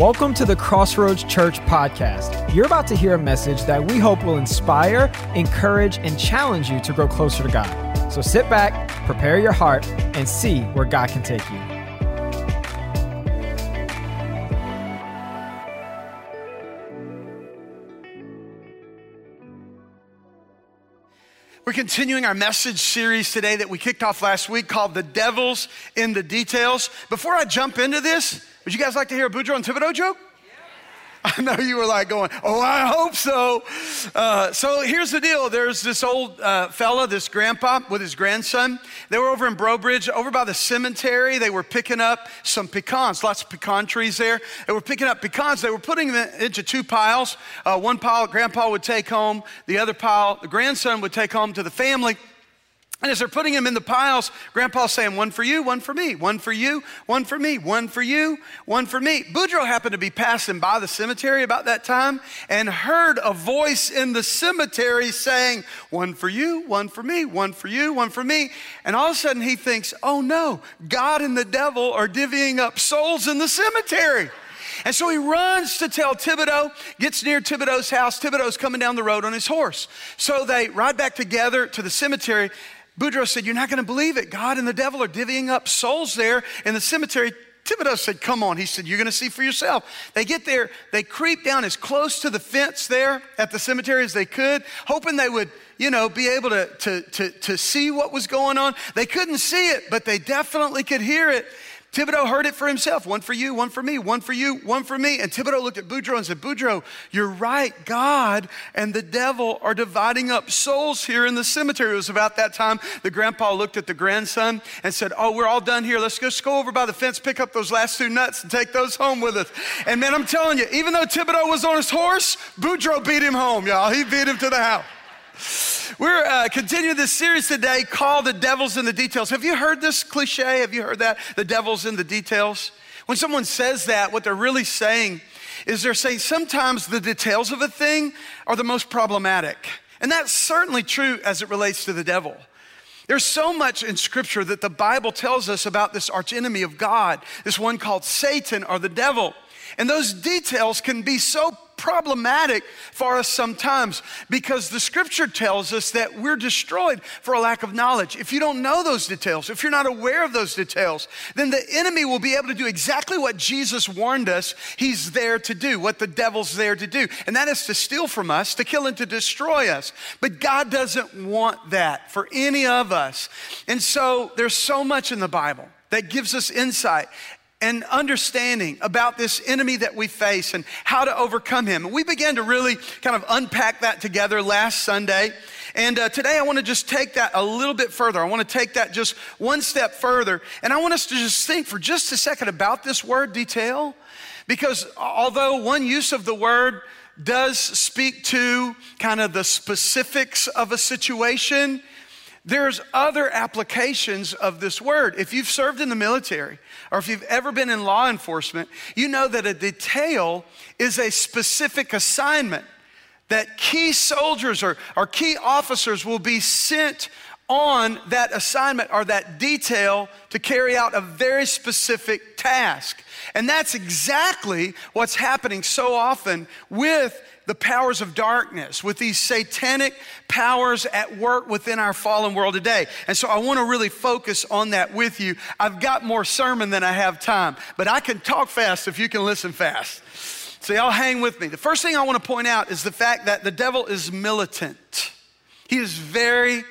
Welcome to the Crossroads Church podcast. You're about to hear a message that we hope will inspire, encourage, and challenge you to grow closer to God. So sit back, prepare your heart, and see where God can take you. We're continuing our message series today that we kicked off last week called The Devils in the Details. Before I jump into this, would you guys like to hear a Boudreaux and Thibodeau joke? I know you were like going, oh, I hope so. Uh, so here's the deal there's this old uh, fella, this grandpa with his grandson. They were over in Breaux Bridge, over by the cemetery. They were picking up some pecans, lots of pecan trees there. They were picking up pecans. They were putting them into two piles. Uh, one pile, grandpa would take home, the other pile, the grandson would take home to the family. And as they're putting them in the piles, Grandpa's saying, one for you, one for me, one for you, one for me, one for you, one for me. Boudreaux happened to be passing by the cemetery about that time and heard a voice in the cemetery saying, one for you, one for me, one for you, one for me. And all of a sudden he thinks, oh no, God and the devil are divvying up souls in the cemetery. And so he runs to tell Thibodeau, gets near Thibodeau's house. Thibodeau's coming down the road on his horse. So they ride back together to the cemetery. Boudreaux said, You're not going to believe it. God and the devil are divvying up souls there in the cemetery. Thibodeau said, Come on. He said, You're going to see for yourself. They get there, they creep down as close to the fence there at the cemetery as they could, hoping they would, you know, be able to, to, to, to see what was going on. They couldn't see it, but they definitely could hear it. Thibodeau heard it for himself one for you, one for me, one for you, one for me. And Thibodeau looked at Boudreaux and said, Boudreaux, you're right. God and the devil are dividing up souls here in the cemetery. It was about that time the grandpa looked at the grandson and said, Oh, we're all done here. Let's just go over by the fence, pick up those last two nuts, and take those home with us. And man, I'm telling you, even though Thibodeau was on his horse, Boudreaux beat him home, y'all. He beat him to the house. We're uh, continuing this series today called The Devil's in the Details. Have you heard this cliche? Have you heard that? The Devil's in the Details? When someone says that, what they're really saying is they're saying sometimes the details of a thing are the most problematic. And that's certainly true as it relates to the devil. There's so much in Scripture that the Bible tells us about this archenemy of God, this one called Satan or the devil. And those details can be so problematic for us sometimes because the scripture tells us that we're destroyed for a lack of knowledge. If you don't know those details, if you're not aware of those details, then the enemy will be able to do exactly what Jesus warned us he's there to do, what the devil's there to do. And that is to steal from us, to kill and to destroy us. But God doesn't want that for any of us. And so there's so much in the Bible that gives us insight and understanding about this enemy that we face and how to overcome him. And we began to really kind of unpack that together last Sunday. And uh, today I want to just take that a little bit further. I want to take that just one step further. And I want us to just think for just a second about this word detail. Because although one use of the word does speak to kind of the specifics of a situation, there's other applications of this word. If you've served in the military or if you've ever been in law enforcement, you know that a detail is a specific assignment that key soldiers or, or key officers will be sent on that assignment or that detail to carry out a very specific task. And that's exactly what's happening so often with the powers of darkness, with these satanic powers at work within our fallen world today. And so I want to really focus on that with you. I've got more sermon than I have time, but I can talk fast if you can listen fast. So y'all hang with me. The first thing I want to point out is the fact that the devil is militant. He is very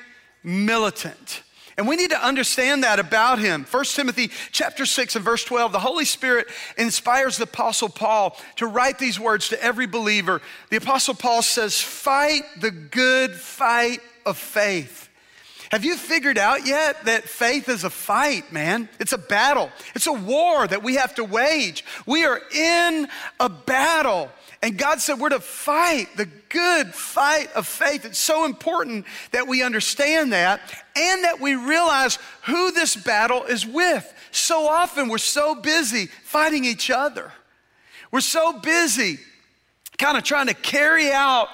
militant. And we need to understand that about him. 1 Timothy chapter 6 and verse 12, the Holy Spirit inspires the apostle Paul to write these words to every believer. The apostle Paul says, "Fight the good fight of faith." Have you figured out yet that faith is a fight, man? It's a battle. It's a war that we have to wage. We are in a battle. And God said we're to fight the good fight of faith. It's so important that we understand that and that we realize who this battle is with. So often we're so busy fighting each other. We're so busy kind of trying to carry out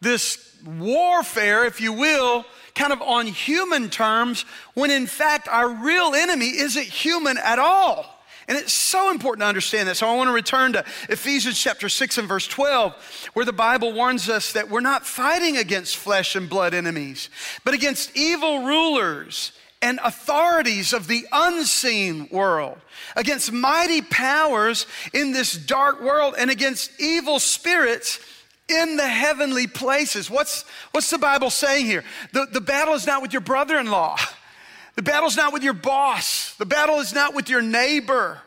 this warfare, if you will, kind of on human terms, when in fact our real enemy isn't human at all. And it's so important to understand that. So I want to return to Ephesians chapter 6 and verse 12, where the Bible warns us that we're not fighting against flesh and blood enemies, but against evil rulers and authorities of the unseen world, against mighty powers in this dark world, and against evil spirits in the heavenly places. What's, what's the Bible saying here? The, the battle is not with your brother in law, the battle's not with your boss, the battle is not with your neighbor,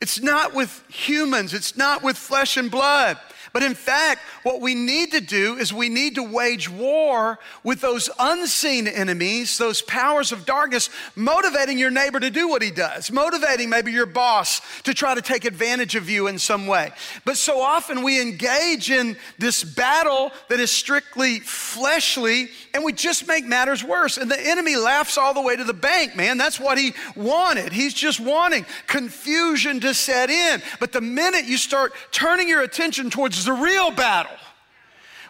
it's not with humans, it's not with flesh and blood. But in fact, what we need to do is we need to wage war with those unseen enemies, those powers of darkness, motivating your neighbor to do what he does, motivating maybe your boss to try to take advantage of you in some way. But so often we engage in this battle that is strictly fleshly and we just make matters worse. And the enemy laughs all the way to the bank, man. That's what he wanted. He's just wanting confusion to set in. But the minute you start turning your attention towards the real battle.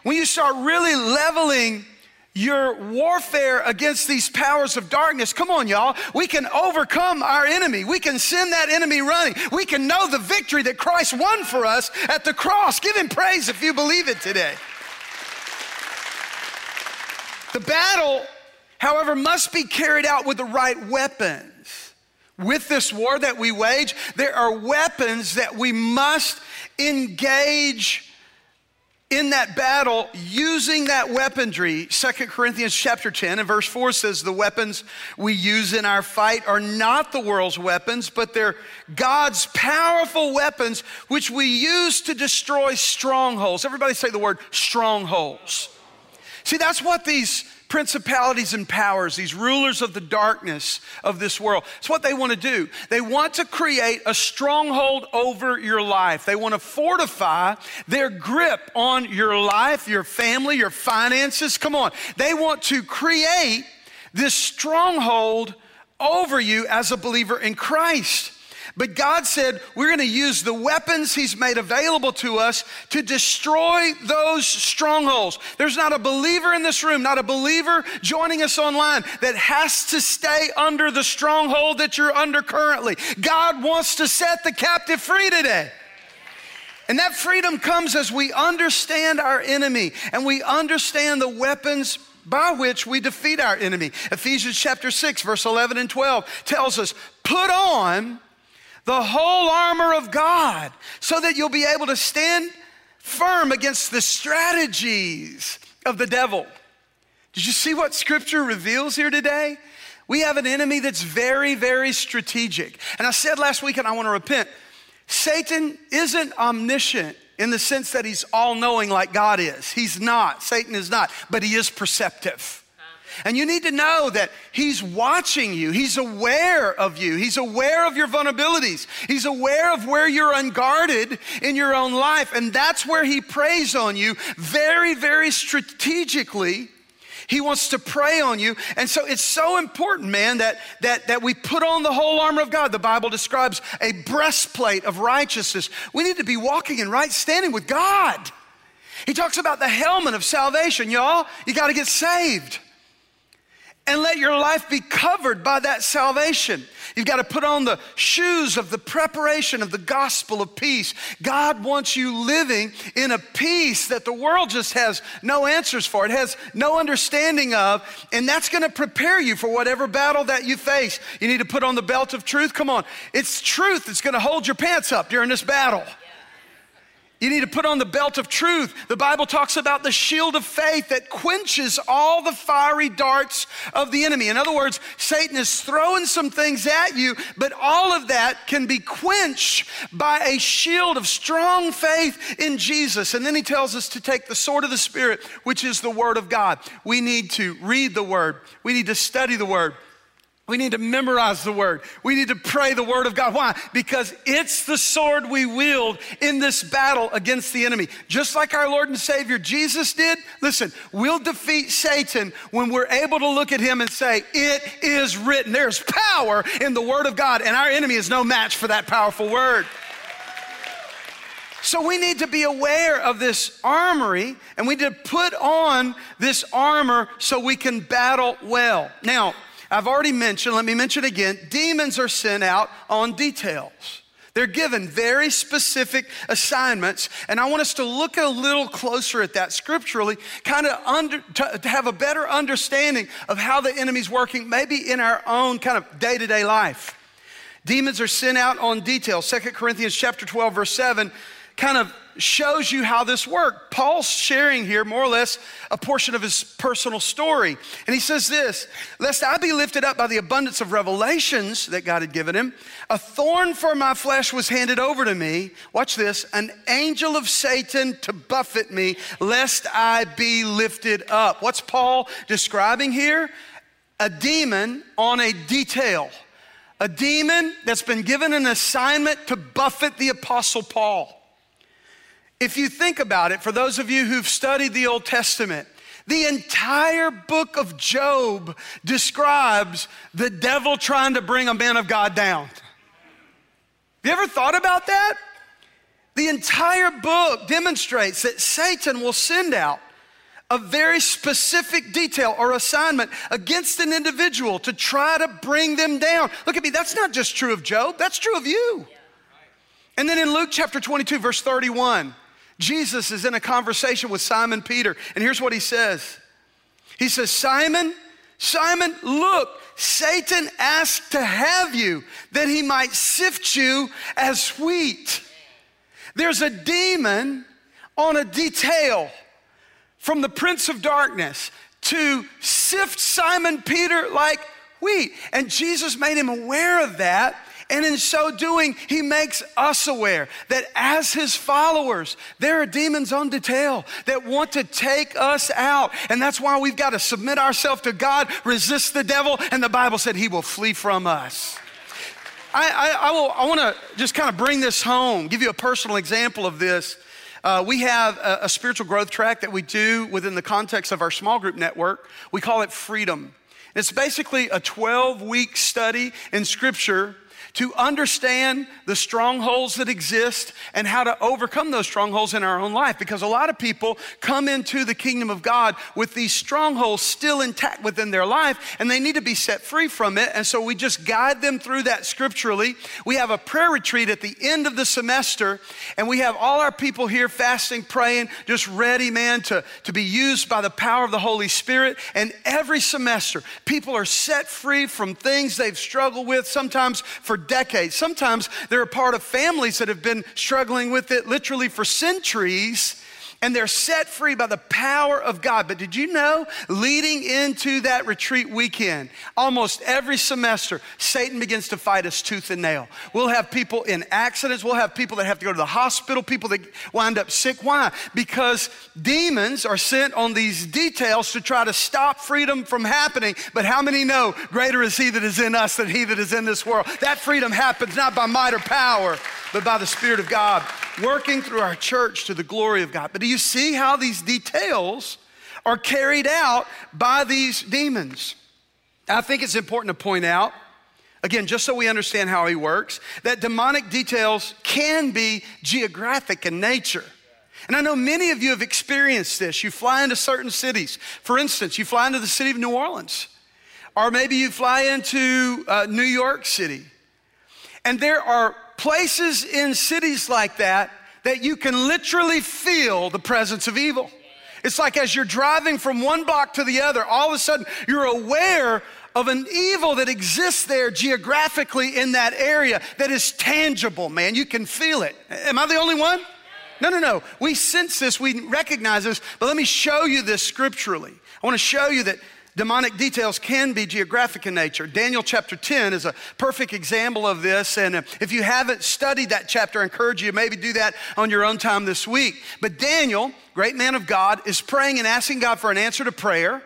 When you start really leveling your warfare against these powers of darkness, come on, y'all, we can overcome our enemy. We can send that enemy running. We can know the victory that Christ won for us at the cross. Give him praise if you believe it today. The battle, however, must be carried out with the right weapons. With this war that we wage, there are weapons that we must engage in that battle using that weaponry Second corinthians chapter 10 and verse 4 says the weapons we use in our fight are not the world's weapons but they're god's powerful weapons which we use to destroy strongholds. Everybody say the word strongholds. See that's what these principalities and powers, these rulers of the darkness of this world. It's what they want to do. They want to create a stronghold over your life. They want to fortify their grip on your life, your family, your finances. Come on. They want to create this stronghold over you as a believer in Christ. But God said, we're going to use the weapons He's made available to us to destroy those strongholds. There's not a believer in this room, not a believer joining us online that has to stay under the stronghold that you're under currently. God wants to set the captive free today. And that freedom comes as we understand our enemy and we understand the weapons by which we defeat our enemy. Ephesians chapter 6, verse 11 and 12 tells us, put on the whole armor of God so that you'll be able to stand firm against the strategies of the devil. Did you see what scripture reveals here today? We have an enemy that's very, very strategic. And I said last week, and I want to repent Satan isn't omniscient in the sense that he's all knowing like God is. He's not. Satan is not, but he is perceptive. And you need to know that He's watching you. He's aware of you. He's aware of your vulnerabilities. He's aware of where you're unguarded in your own life. And that's where He preys on you very, very strategically. He wants to prey on you. And so it's so important, man, that, that, that we put on the whole armor of God. The Bible describes a breastplate of righteousness. We need to be walking in right standing with God. He talks about the helmet of salvation, y'all. You got to get saved and let your life be covered by that salvation. You've got to put on the shoes of the preparation of the gospel of peace. God wants you living in a peace that the world just has no answers for, it has no understanding of, and that's going to prepare you for whatever battle that you face. You need to put on the belt of truth. Come on, it's truth that's going to hold your pants up during this battle. You need to put on the belt of truth. The Bible talks about the shield of faith that quenches all the fiery darts of the enemy. In other words, Satan is throwing some things at you, but all of that can be quenched by a shield of strong faith in Jesus. And then he tells us to take the sword of the Spirit, which is the Word of God. We need to read the Word, we need to study the Word. We need to memorize the word. We need to pray the word of God. Why? Because it's the sword we wield in this battle against the enemy. Just like our Lord and Savior Jesus did. Listen, we'll defeat Satan when we're able to look at him and say, It is written. There's power in the word of God, and our enemy is no match for that powerful word. So we need to be aware of this armory and we need to put on this armor so we can battle well. Now, I've already mentioned, let me mention again demons are sent out on details. They're given very specific assignments. And I want us to look a little closer at that scripturally, kind of to, to have a better understanding of how the enemy's working, maybe in our own kind of day to day life. Demons are sent out on details. 2 Corinthians chapter 12, verse 7 kind of shows you how this worked. Paul's sharing here more or less a portion of his personal story. And he says this Lest I be lifted up by the abundance of revelations that God had given him, a thorn for my flesh was handed over to me. Watch this an angel of Satan to buffet me, lest I be lifted up. What's Paul describing here? A demon on a detail. A demon that's been given an assignment to buffet the Apostle Paul. If you think about it, for those of you who've studied the Old Testament, the entire book of Job describes the devil trying to bring a man of God down. Have you ever thought about that? The entire book demonstrates that Satan will send out a very specific detail or assignment against an individual to try to bring them down. Look at me, that's not just true of Job, that's true of you. And then in Luke chapter 22, verse 31, Jesus is in a conversation with Simon Peter, and here's what he says He says, Simon, Simon, look, Satan asked to have you that he might sift you as wheat. There's a demon on a detail from the prince of darkness to sift Simon Peter like wheat. And Jesus made him aware of that and in so doing, he makes us aware that as his followers, there are demons on detail that want to take us out. And that's why we've got to submit ourselves to God, resist the devil, and the Bible said he will flee from us. I, I, I, will, I want to just kind of bring this home, give you a personal example of this. Uh, we have a, a spiritual growth track that we do within the context of our small group network. We call it Freedom. It's basically a 12 week study in Scripture to understand the strongholds that exist and how to overcome those strongholds in our own life. Because a lot of people come into the kingdom of God with these strongholds still intact within their life and they need to be set free from it. And so we just guide them through that scripturally. We have a prayer retreat at the end of the semester and we have all our people here fasting, praying, just ready, man, to, to be used by the power of the Holy Spirit. And every semester, people are set free from things they've struggled with, sometimes for decades. Sometimes they're a part of families that have been struggling with it literally for centuries and they're set free by the power of God. But did you know, leading into that retreat weekend, almost every semester, Satan begins to fight us tooth and nail. We'll have people in accidents, we'll have people that have to go to the hospital, people that wind up sick. Why? Because demons are sent on these details to try to stop freedom from happening. But how many know greater is he that is in us than he that is in this world? That freedom happens not by might or power, but by the Spirit of God working through our church to the glory of God. But do you see how these details are carried out by these demons? I think it's important to point out, again, just so we understand how he works, that demonic details can be geographic in nature. And I know many of you have experienced this. You fly into certain cities. For instance, you fly into the city of New Orleans, or maybe you fly into uh, New York City. And there are places in cities like that that you can literally feel the presence of evil. It's like as you're driving from one block to the other, all of a sudden you're aware of an evil that exists there geographically in that area that is tangible, man. You can feel it. Am I the only one? No, no, no. We sense this, we recognize this, but let me show you this scripturally. I want to show you that demonic details can be geographic in nature. Daniel chapter 10 is a perfect example of this. And if you haven't studied that chapter, I encourage you to maybe do that on your own time this week. But Daniel, great man of God, is praying and asking God for an answer to prayer.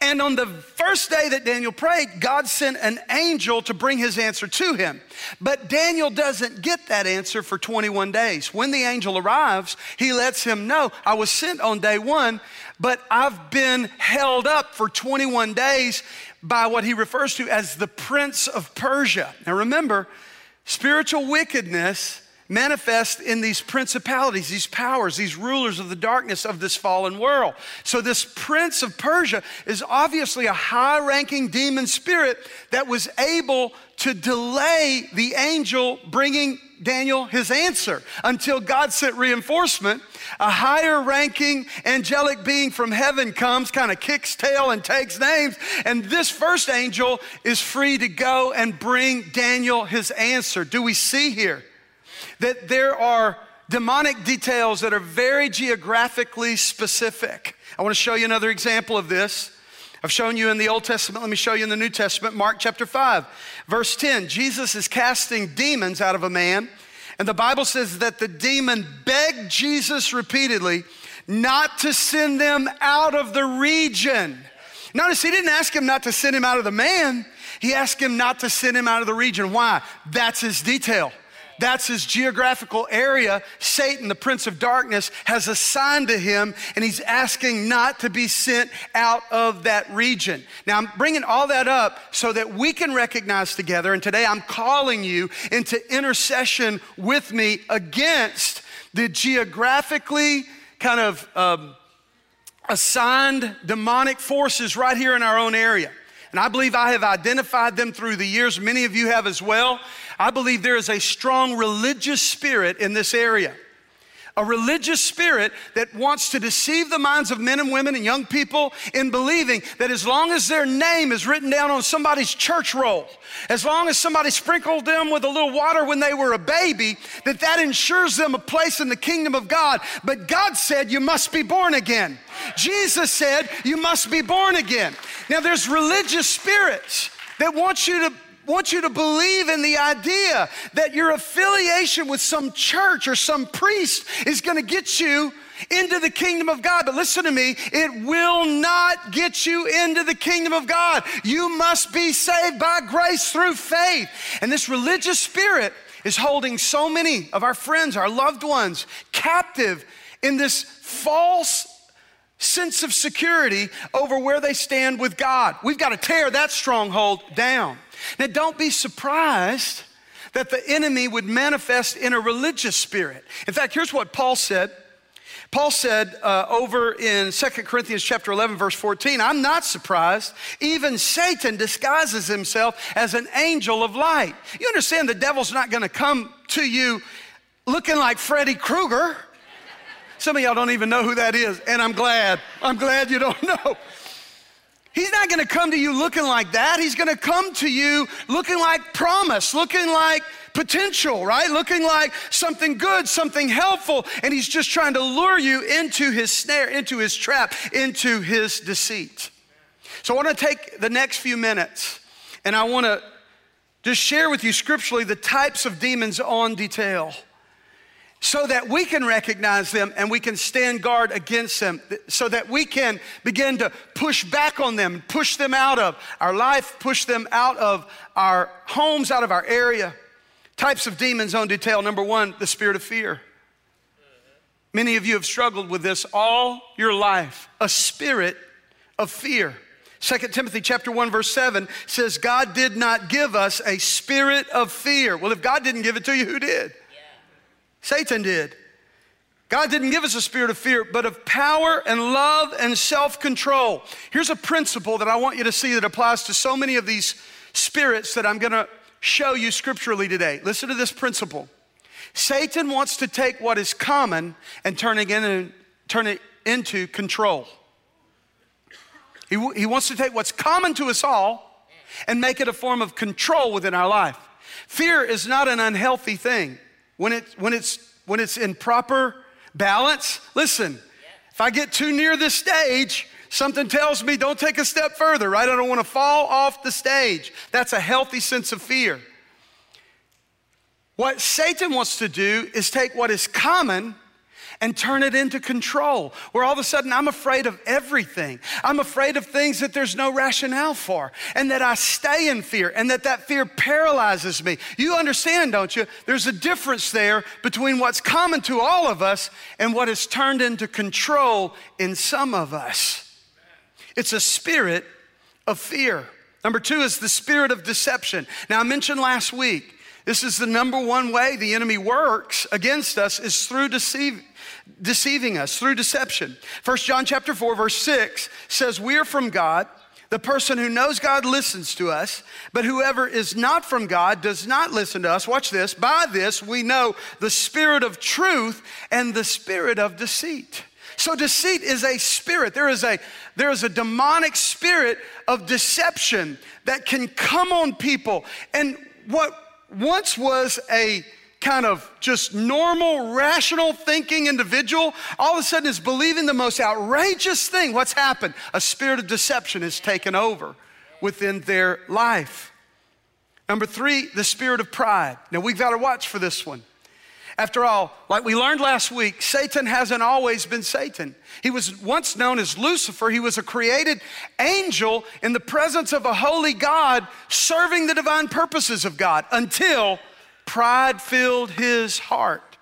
And on the first day that Daniel prayed, God sent an angel to bring his answer to him. But Daniel doesn't get that answer for 21 days. When the angel arrives, he lets him know, I was sent on day one, but I've been held up for 21 days by what he refers to as the prince of Persia. Now remember, spiritual wickedness manifest in these principalities, these powers, these rulers of the darkness of this fallen world. So, this prince of Persia is obviously a high ranking demon spirit that was able to delay the angel bringing Daniel his answer until God sent reinforcement. A higher ranking angelic being from heaven comes, kind of kicks tail and takes names. And this first angel is free to go and bring Daniel his answer. Do we see here that there are demonic details that are very geographically specific? I want to show you another example of this. I've shown you in the Old Testament. Let me show you in the New Testament, Mark chapter 5, verse 10. Jesus is casting demons out of a man, and the Bible says that the demon begged Jesus repeatedly not to send them out of the region. Notice he didn't ask him not to send him out of the man, he asked him not to send him out of the region. Why? That's his detail. That's his geographical area. Satan, the prince of darkness, has assigned to him, and he's asking not to be sent out of that region. Now, I'm bringing all that up so that we can recognize together, and today I'm calling you into intercession with me against the geographically kind of um, assigned demonic forces right here in our own area. And I believe I have identified them through the years. Many of you have as well. I believe there is a strong religious spirit in this area. A religious spirit that wants to deceive the minds of men and women and young people in believing that as long as their name is written down on somebody's church roll, as long as somebody sprinkled them with a little water when they were a baby, that that ensures them a place in the kingdom of God. But God said, You must be born again. Jesus said, You must be born again. Now, there's religious spirits that want you to want you to believe in the idea that your affiliation with some church or some priest is going to get you into the kingdom of God. But listen to me, it will not get you into the kingdom of God. You must be saved by grace through faith. And this religious spirit is holding so many of our friends, our loved ones, captive in this false sense of security over where they stand with God. We've got to tear that stronghold down. Now, don't be surprised that the enemy would manifest in a religious spirit. In fact, here's what Paul said. Paul said uh, over in 2 Corinthians chapter 11 verse 14, I'm not surprised. Even Satan disguises himself as an angel of light. You understand the devil's not going to come to you looking like Freddy Krueger. Some of y'all don't even know who that is, and I'm glad. I'm glad you don't know. He's not gonna come to you looking like that. He's gonna come to you looking like promise, looking like potential, right? Looking like something good, something helpful. And he's just trying to lure you into his snare, into his trap, into his deceit. So I wanna take the next few minutes and I wanna just share with you scripturally the types of demons on detail so that we can recognize them and we can stand guard against them, so that we can begin to push back on them, push them out of our life, push them out of our homes, out of our area. Types of demons on detail. Number one, the spirit of fear. Many of you have struggled with this all your life, a spirit of fear. 2 Timothy chapter 1 verse 7 says God did not give us a spirit of fear. Well, if God didn't give it to you, who did? Satan did. God didn't give us a spirit of fear, but of power and love and self control. Here's a principle that I want you to see that applies to so many of these spirits that I'm gonna show you scripturally today. Listen to this principle Satan wants to take what is common and turn it, in, turn it into control. He, he wants to take what's common to us all and make it a form of control within our life. Fear is not an unhealthy thing when, it, when, it's, when it's in proper balance, listen, if I get too near the stage, something tells me don't take a step further, right? I don't want to fall off the stage. That's a healthy sense of fear. What Satan wants to do is take what is common and turn it into control, where all of a sudden I'm afraid of everything. I'm afraid of things that there's no rationale for, and that I stay in fear, and that that fear paralyzes me. You understand, don't you? There's a difference there between what's common to all of us and what is turned into control in some of us. It's a spirit of fear. Number two is the spirit of deception. Now, I mentioned last week This is the number one way the enemy works against us is through deceive, deceiving us, through deception. 1 John chapter 4, verse 6 says, We are from God. The person who knows God listens to us, but whoever is not from God does not listen to us. Watch this. By this we know the spirit of truth and the spirit of deceit. So deceit is a spirit. There is a, there is a demonic spirit of deception that can come on people. And what once was a kind of just normal, rational thinking individual, all of a sudden is believing the most outrageous thing. What's happened? A spirit of deception has taken over within their life. Number three, the spirit of pride. Now we've got to watch for this one. After all, like we learned last week, Satan hasn't always been Satan. He was once known as Lucifer. He was a created angel in the presence of a holy God, serving the divine purposes of God until pride filled his heart.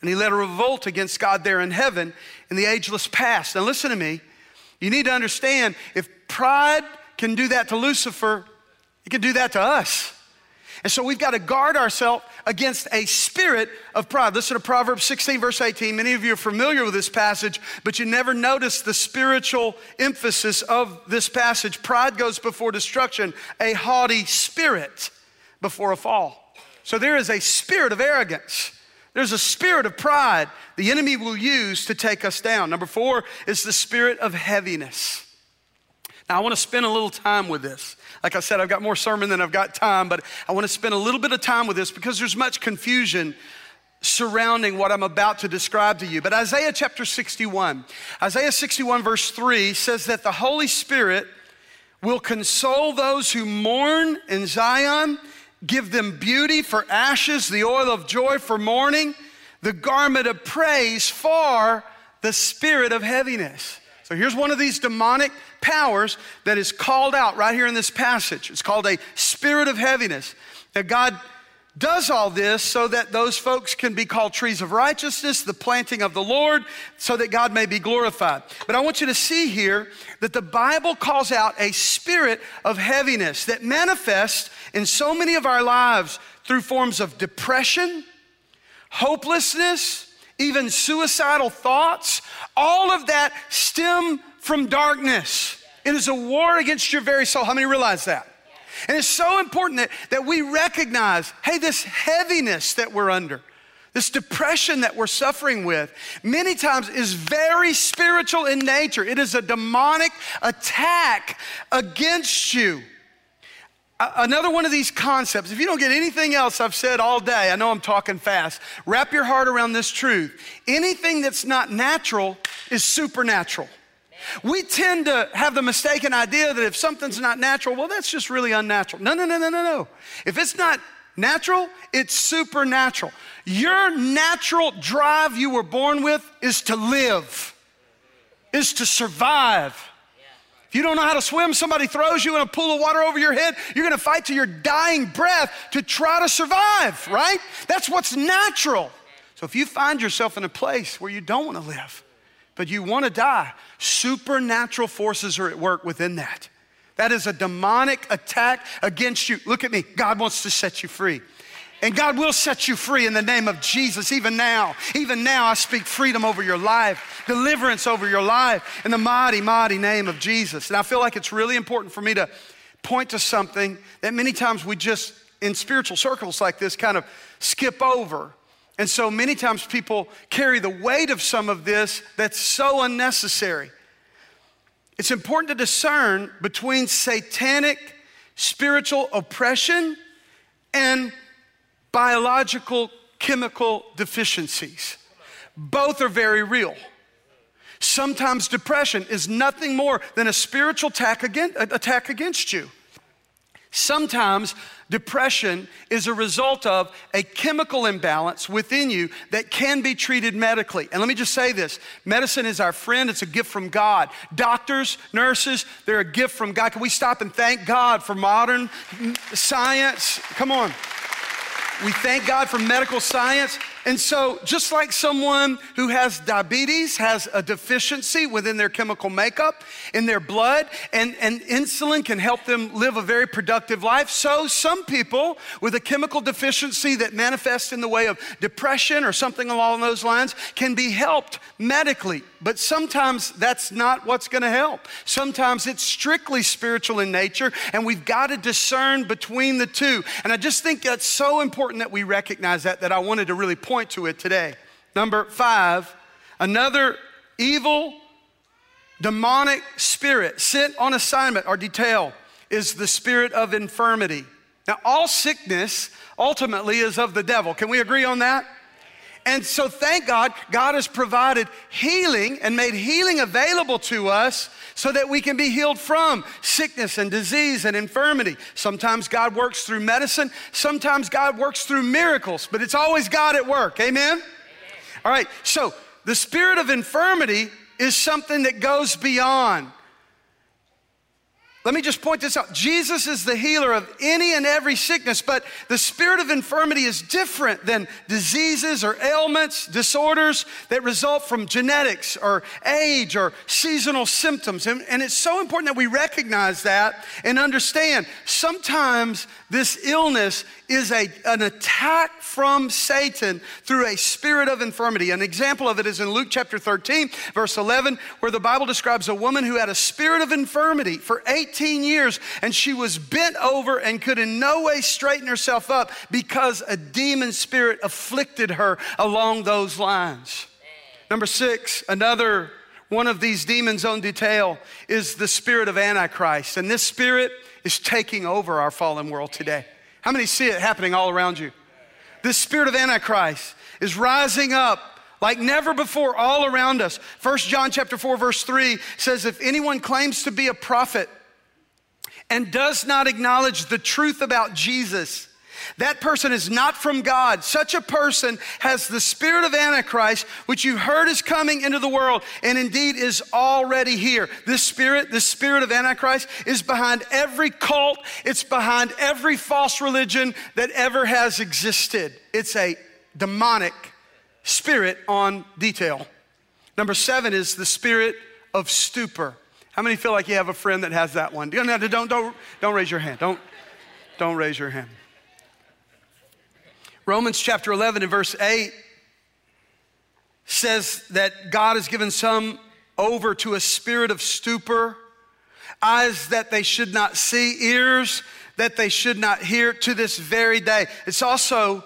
And he led a revolt against God there in heaven in the ageless past. Now, listen to me. You need to understand if pride can do that to Lucifer, it can do that to us. And so we've got to guard ourselves against a spirit of pride. Listen to Proverbs 16, verse 18. Many of you are familiar with this passage, but you never notice the spiritual emphasis of this passage. Pride goes before destruction, a haughty spirit before a fall. So there is a spirit of arrogance. There's a spirit of pride the enemy will use to take us down. Number four is the spirit of heaviness. Now, I want to spend a little time with this. Like I said, I've got more sermon than I've got time, but I want to spend a little bit of time with this because there's much confusion surrounding what I'm about to describe to you. But Isaiah chapter 61, Isaiah 61, verse 3 says that the Holy Spirit will console those who mourn in Zion, give them beauty for ashes, the oil of joy for mourning, the garment of praise for the spirit of heaviness. So here's one of these demonic powers that is called out right here in this passage. It's called a spirit of heaviness. That God does all this so that those folks can be called trees of righteousness, the planting of the Lord, so that God may be glorified. But I want you to see here that the Bible calls out a spirit of heaviness that manifests in so many of our lives through forms of depression, hopelessness, even suicidal thoughts, all of that stem from darkness. It is a war against your very soul. How many realize that? And it's so important that, that we recognize hey, this heaviness that we're under, this depression that we're suffering with, many times is very spiritual in nature. It is a demonic attack against you. Another one of these concepts, if you don't get anything else I've said all day, I know I'm talking fast, wrap your heart around this truth. Anything that's not natural is supernatural. We tend to have the mistaken idea that if something's not natural, well, that's just really unnatural. No, no, no, no, no, no. If it's not natural, it's supernatural. Your natural drive you were born with is to live, is to survive If you don't know how to swim, somebody throws you in a pool of water over your head, you're gonna fight to your dying breath to try to survive, right? That's what's natural. So if you find yourself in a place where you don't wanna live, but you wanna die, supernatural forces are at work within that. That is a demonic attack against you. Look at me, God wants to set you free. And God will set you free in the name of Jesus, even now. Even now, I speak freedom over your life, deliverance over your life in the mighty, mighty name of Jesus. And I feel like it's really important for me to point to something that many times we just, in spiritual circles like this, kind of skip over. And so many times people carry the weight of some of this that's so unnecessary. It's important to discern between satanic spiritual oppression and biological chemical deficiencies. Both are very real. Sometimes depression is nothing more than a spiritual attack against, you. Sometimes depression is a result of a chemical imbalance within you that can be treated medically. And let me just say this medicine is our friend, it's a gift from God. Doctors, nurses, they're a gift from God. Can we stop and thank God for modern science? Come on. We thank God for medical science. And so, just like someone who has diabetes has a deficiency within their chemical makeup in their blood, and, and insulin can help them live a very productive life, so some people with a chemical deficiency that manifests in the way of depression or something along those lines can be helped medically. But sometimes that's not what's gonna help. Sometimes it's strictly spiritual in nature, and we've got to discern between the two. And I just think that's so important that we recognize that, that I wanted to really point point to it today. Number five, another evil, demonic spirit sent on assignment or detail is the spirit of infirmity. Now, all sickness ultimately is of the devil. Can we agree on that? And so, thank God, God has provided healing and made healing available to us so that we can be healed from sickness and disease and infirmity. Sometimes God works through medicine, sometimes God works through miracles, but it's always God at work. Amen? Amen. All right, so the spirit of infirmity is something that goes beyond let me just point this out. Jesus is the healer of any and every sickness, but the spirit of infirmity is different than diseases or ailments, disorders that result from genetics or age or seasonal symptoms. And, and it's so important that we recognize that and understand sometimes this illness is a, an attack from Satan through a spirit of infirmity. An example of it is in Luke chapter 13, verse 11, where the Bible describes a woman who had a spirit of infirmity for 18 years and she was bent over and could in no way straighten herself up because a demon spirit afflicted her along those lines. Number six, another one of these demons on detail is the spirit of Antichrist. And this spirit is taking over our fallen world today. How many see it happening all around you? This spirit of Antichrist is rising up like never before all around us. First John chapter 4 verse 3 says if anyone claims to be a prophet and does not acknowledge the truth about Jesus, that person is not from God. Such a person has the spirit of Antichrist, which you heard is coming into the world and indeed is already here. This spirit, the spirit of Antichrist, is behind every cult, it's behind every false religion that ever has existed. It's a demonic spirit on detail. Number seven is the spirit of stupor. How many feel like you have a friend that has that one? Don't, don't, don't, don't raise your hand. Don't, don't raise your hand. Romans chapter 11 and verse 8 says that God has given some over to a spirit of stupor, eyes that they should not see, ears that they should not hear to this very day. It's also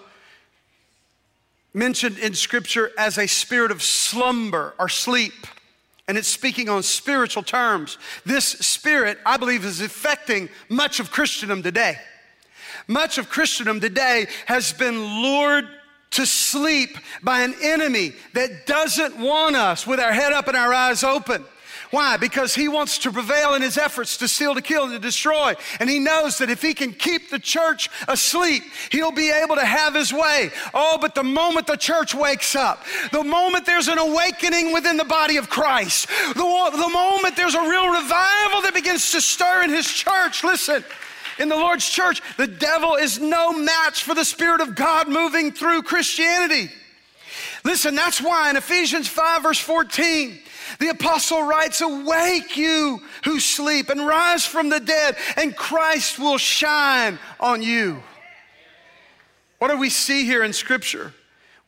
mentioned in scripture as a spirit of slumber or sleep. And it's speaking on spiritual terms. This spirit, I believe, is affecting much of Christendom today. Much of Christendom today has been lured to sleep by an enemy that doesn't want us with our head up and our eyes open. Why? Because he wants to prevail in his efforts to steal, to kill, and to destroy. And he knows that if he can keep the church asleep, he'll be able to have his way. Oh, but the moment the church wakes up, the moment there's an awakening within the body of Christ, the, the moment there's a real revival that begins to stir in his church, listen, in the Lord's church, the devil is no match for the Spirit of God moving through Christianity. Listen, that's why in Ephesians 5, verse 14, the apostle writes, Awake you who sleep and rise from the dead, and Christ will shine on you. What do we see here in Scripture?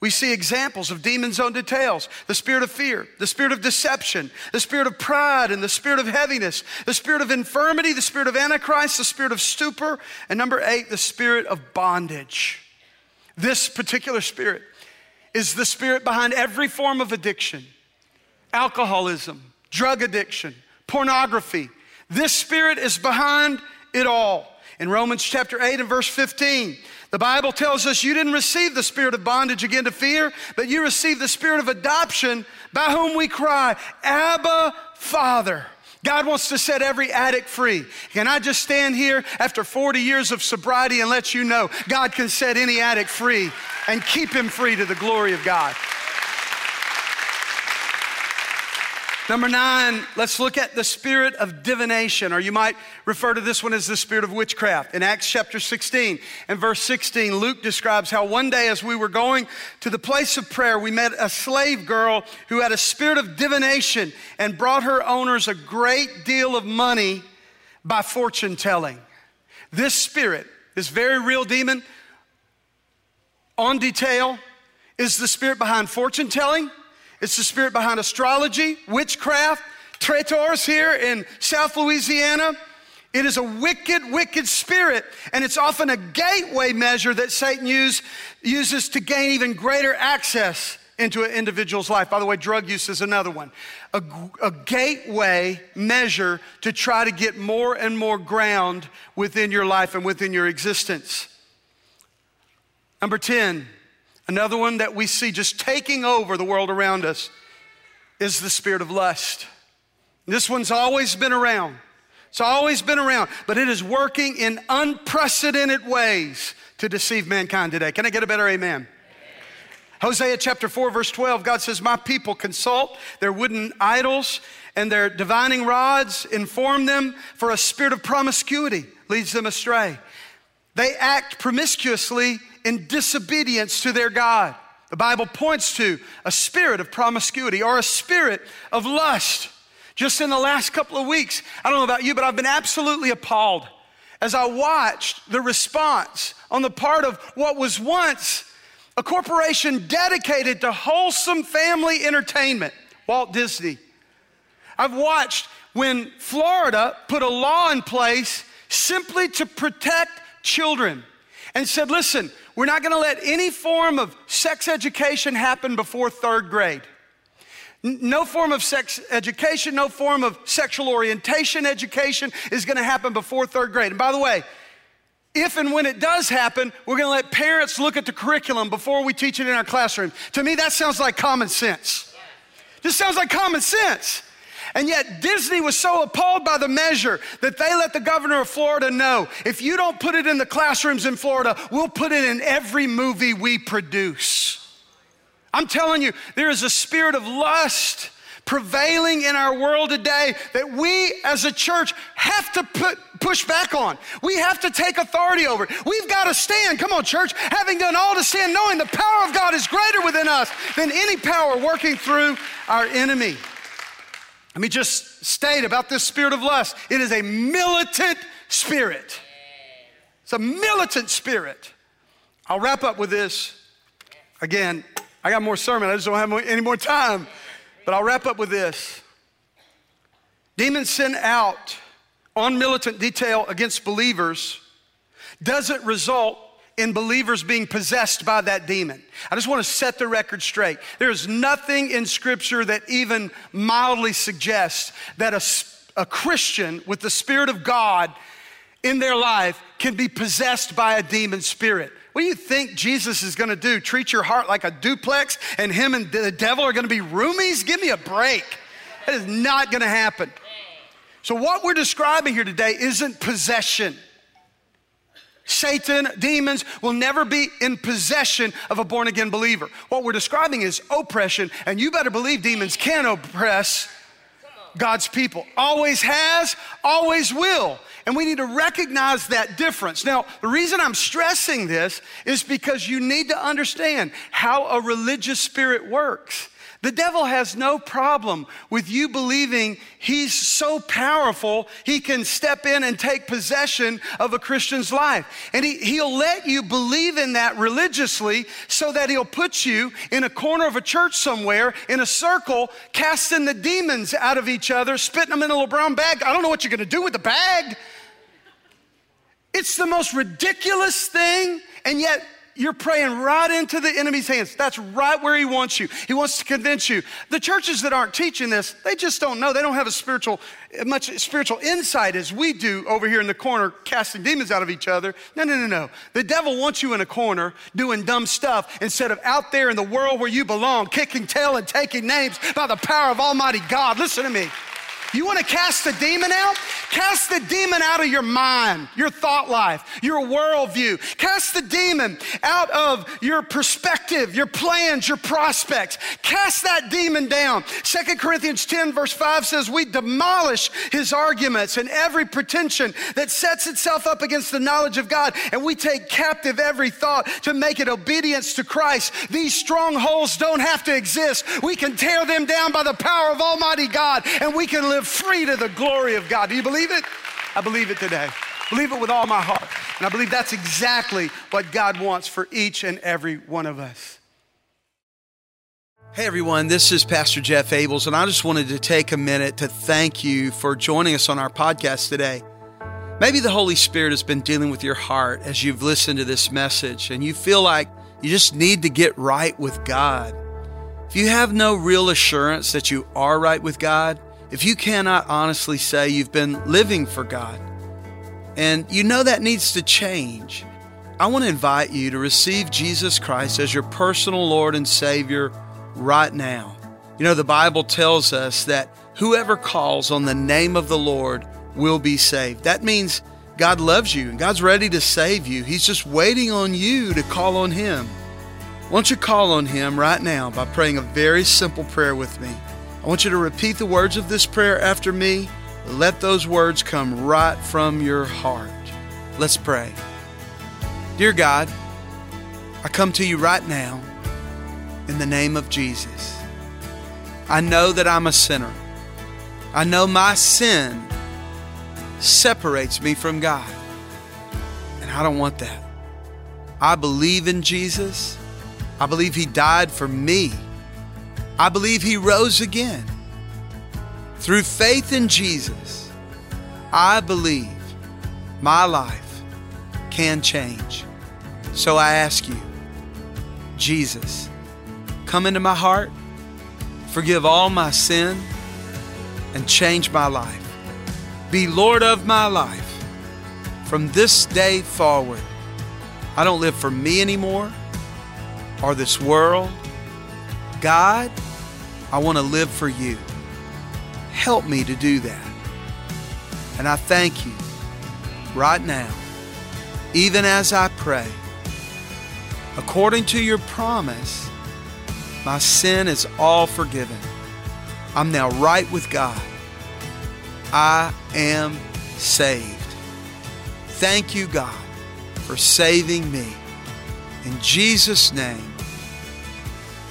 We see examples of demons on details the spirit of fear, the spirit of deception, the spirit of pride, and the spirit of heaviness, the spirit of infirmity, the spirit of antichrist, the spirit of stupor, and number eight, the spirit of bondage. This particular spirit is the spirit behind every form of addiction alcoholism, drug addiction, pornography. This spirit is behind it all. In Romans chapter 8 and verse 15, the Bible tells us you didn't receive the spirit of bondage again to fear, but you received the spirit of adoption by whom we cry, Abba, Father. God wants to set every addict free. Can I just stand here after 40 years of sobriety and let you know God can set any addict free and keep him free to the glory of God? Number nine, let's look at the spirit of divination, or you might refer to this one as the spirit of witchcraft. In Acts chapter 16 and verse 16, Luke describes how one day as we were going to the place of prayer, we met a slave girl who had a spirit of divination and brought her owners a great deal of money by fortune telling. This spirit, this very real demon, on detail, is the spirit behind fortune telling it's the spirit behind astrology, witchcraft, traiteurs here in South Louisiana. It is a wicked, wicked spirit, and it's often a gateway measure that Satan use, uses to gain even greater access into an individual's life. By the way, drug use is another one. A, a, gateway measure to try to get more and more ground within your life and within your existence. Number 10, Another one that we see just taking over the world around us is the spirit of lust. This one's always been around. It's always been around, but it is working in unprecedented ways to deceive mankind today. Can I get a better amen? amen? Hosea chapter 4, verse 12, God says, My people consult their wooden idols and their divining rods, inform them, for a spirit of promiscuity leads them astray. They act promiscuously in disobedience to their God. The Bible points to a spirit of promiscuity or a spirit of lust. Just in the last couple of weeks, I don't know about you, but I've been absolutely appalled as I watched the response on the part of what was once a corporation dedicated to wholesome family entertainment, Walt Disney. I've watched when Florida put a law in place simply to protect children and said, listen, we're not going to let any form of sex education happen before third grade. No form of sex education, no form of sexual orientation education is going to happen before third grade. And by the way, if and when it does happen, we're going to let parents look at the curriculum before we teach it in our classroom. To me, that sounds like common sense. This sounds like common sense. And yet, Disney was so appalled by the measure that they let the governor of Florida know if you don't put it in the classrooms in Florida, we'll put it in every movie we produce. I'm telling you, there is a spirit of lust prevailing in our world today that we as a church have to put, push back on. We have to take authority over it. We've got to stand. Come on, church. Having done all to stand, knowing the power of God is greater within us than any power working through our enemy. Let me just state about this spirit of lust it is a militant spirit. It's a militant spirit. I'll wrap up with this. Again, I got more sermon, I just don't have any more time. But I'll wrap up with this. Demons sent out on militant detail against believers doesn't result in believers being possessed by that demon. I just want to set the record straight. There is nothing in Scripture that even mildly suggests that a, a Christian with the Spirit of God in their life can be possessed by a demon spirit. What do you think Jesus is going to do? Treat your heart like a duplex and him and the devil are going to be roomies? Give me a break. That is not going to happen. So, what we're describing here today isn't possession. Satan, demons will never be in possession of a born again believer. What we're describing is oppression, and you better believe demons can oppress God's people. Always has, always will. And we need to recognize that difference. Now, the reason I'm stressing this is because you need to understand how a religious spirit works. The devil has no problem with you believing he's so powerful, he can step in and take possession of a Christian's life. And he, he'll let you believe in that religiously so that he'll put you in a corner of a church somewhere in a circle, casting the demons out of each other, spitting them in a little brown bag. I don't know what you're gonna do with the bag. It's the most ridiculous thing, and yet you're praying right into the enemy's hands. That's right where he wants you. He wants to convince you. The churches that aren't teaching this, they just don't know. They don't have a spiritual, much spiritual insight as we do over here in the corner, casting demons out of each other. No, no, no, no. The devil wants you in a corner doing dumb stuff instead of out there in the world where you belong, kicking tail and taking names by the power of Almighty God. Listen to me. You want to cast the demon out? Cast the demon out of your mind, your thought life, your worldview. Cast the demon out of your perspective, your plans, your prospects. Cast that demon down. Second Corinthians 10, verse 5 says, We demolish his arguments and every pretension that sets itself up against the knowledge of God, and we take captive every thought to make it obedience to Christ. These strongholds don't have to exist. We can tear them down by the power of Almighty God, and we can live live free to the glory of God. Do you believe it? I believe it today. Believe it with all my heart. And I believe that's exactly what God wants for each and every one of us. Hey everyone, this is Pastor Jeff Abels, and I just wanted to take a minute to thank you for joining us on our podcast today. Maybe the Holy Spirit has been dealing with your heart as you've listened to this message, and you feel like you just need to get right with God. If you have no real assurance that you are right with God, if you cannot honestly say you've been living for God and you know that needs to change, I want to invite you to receive Jesus Christ as your personal Lord and Savior right now. You know, the Bible tells us that whoever calls on the name of the Lord will be saved. That means God loves you and God's ready to save you. He's just waiting on you to call on Him. Why don't you call on Him right now by praying a very simple prayer with me? I want you to repeat the words of this prayer after me. Let those words come right from your heart. Let's pray. Dear God, I come to you right now in the name of Jesus. I know that I'm a sinner. I know my sin separates me from God. And I don't want that. I believe in Jesus. I believe He died for me I believe he rose again. Through faith in Jesus, I believe my life can change. So I ask you, Jesus, come into my heart, forgive all my sin, and change my life. Be Lord of my life. From this day forward, I don't live for me anymore or this world God, I want to live for you. Help me to do that. And I thank you right now, even as I pray, according to your promise, my sin is all forgiven. I'm now right with God. I am saved. Thank you, God, for saving me. In Jesus' name,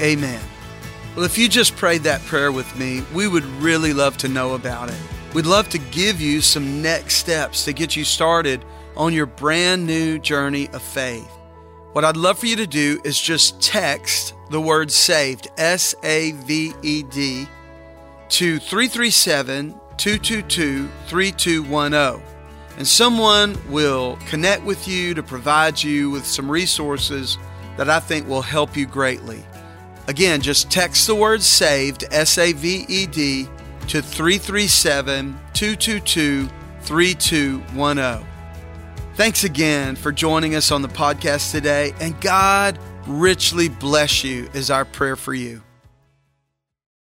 amen. Well, if you just prayed that prayer with me, we would really love to know about it. We'd love to give you some next steps to get you started on your brand new journey of faith. What I'd love for you to do is just text the word saved, S A V E D, to 337 222 3210. And someone will connect with you to provide you with some resources that I think will help you greatly. Again, just text the word saved, S A V E D, to 337 222 3210. Thanks again for joining us on the podcast today, and God richly bless you, is our prayer for you.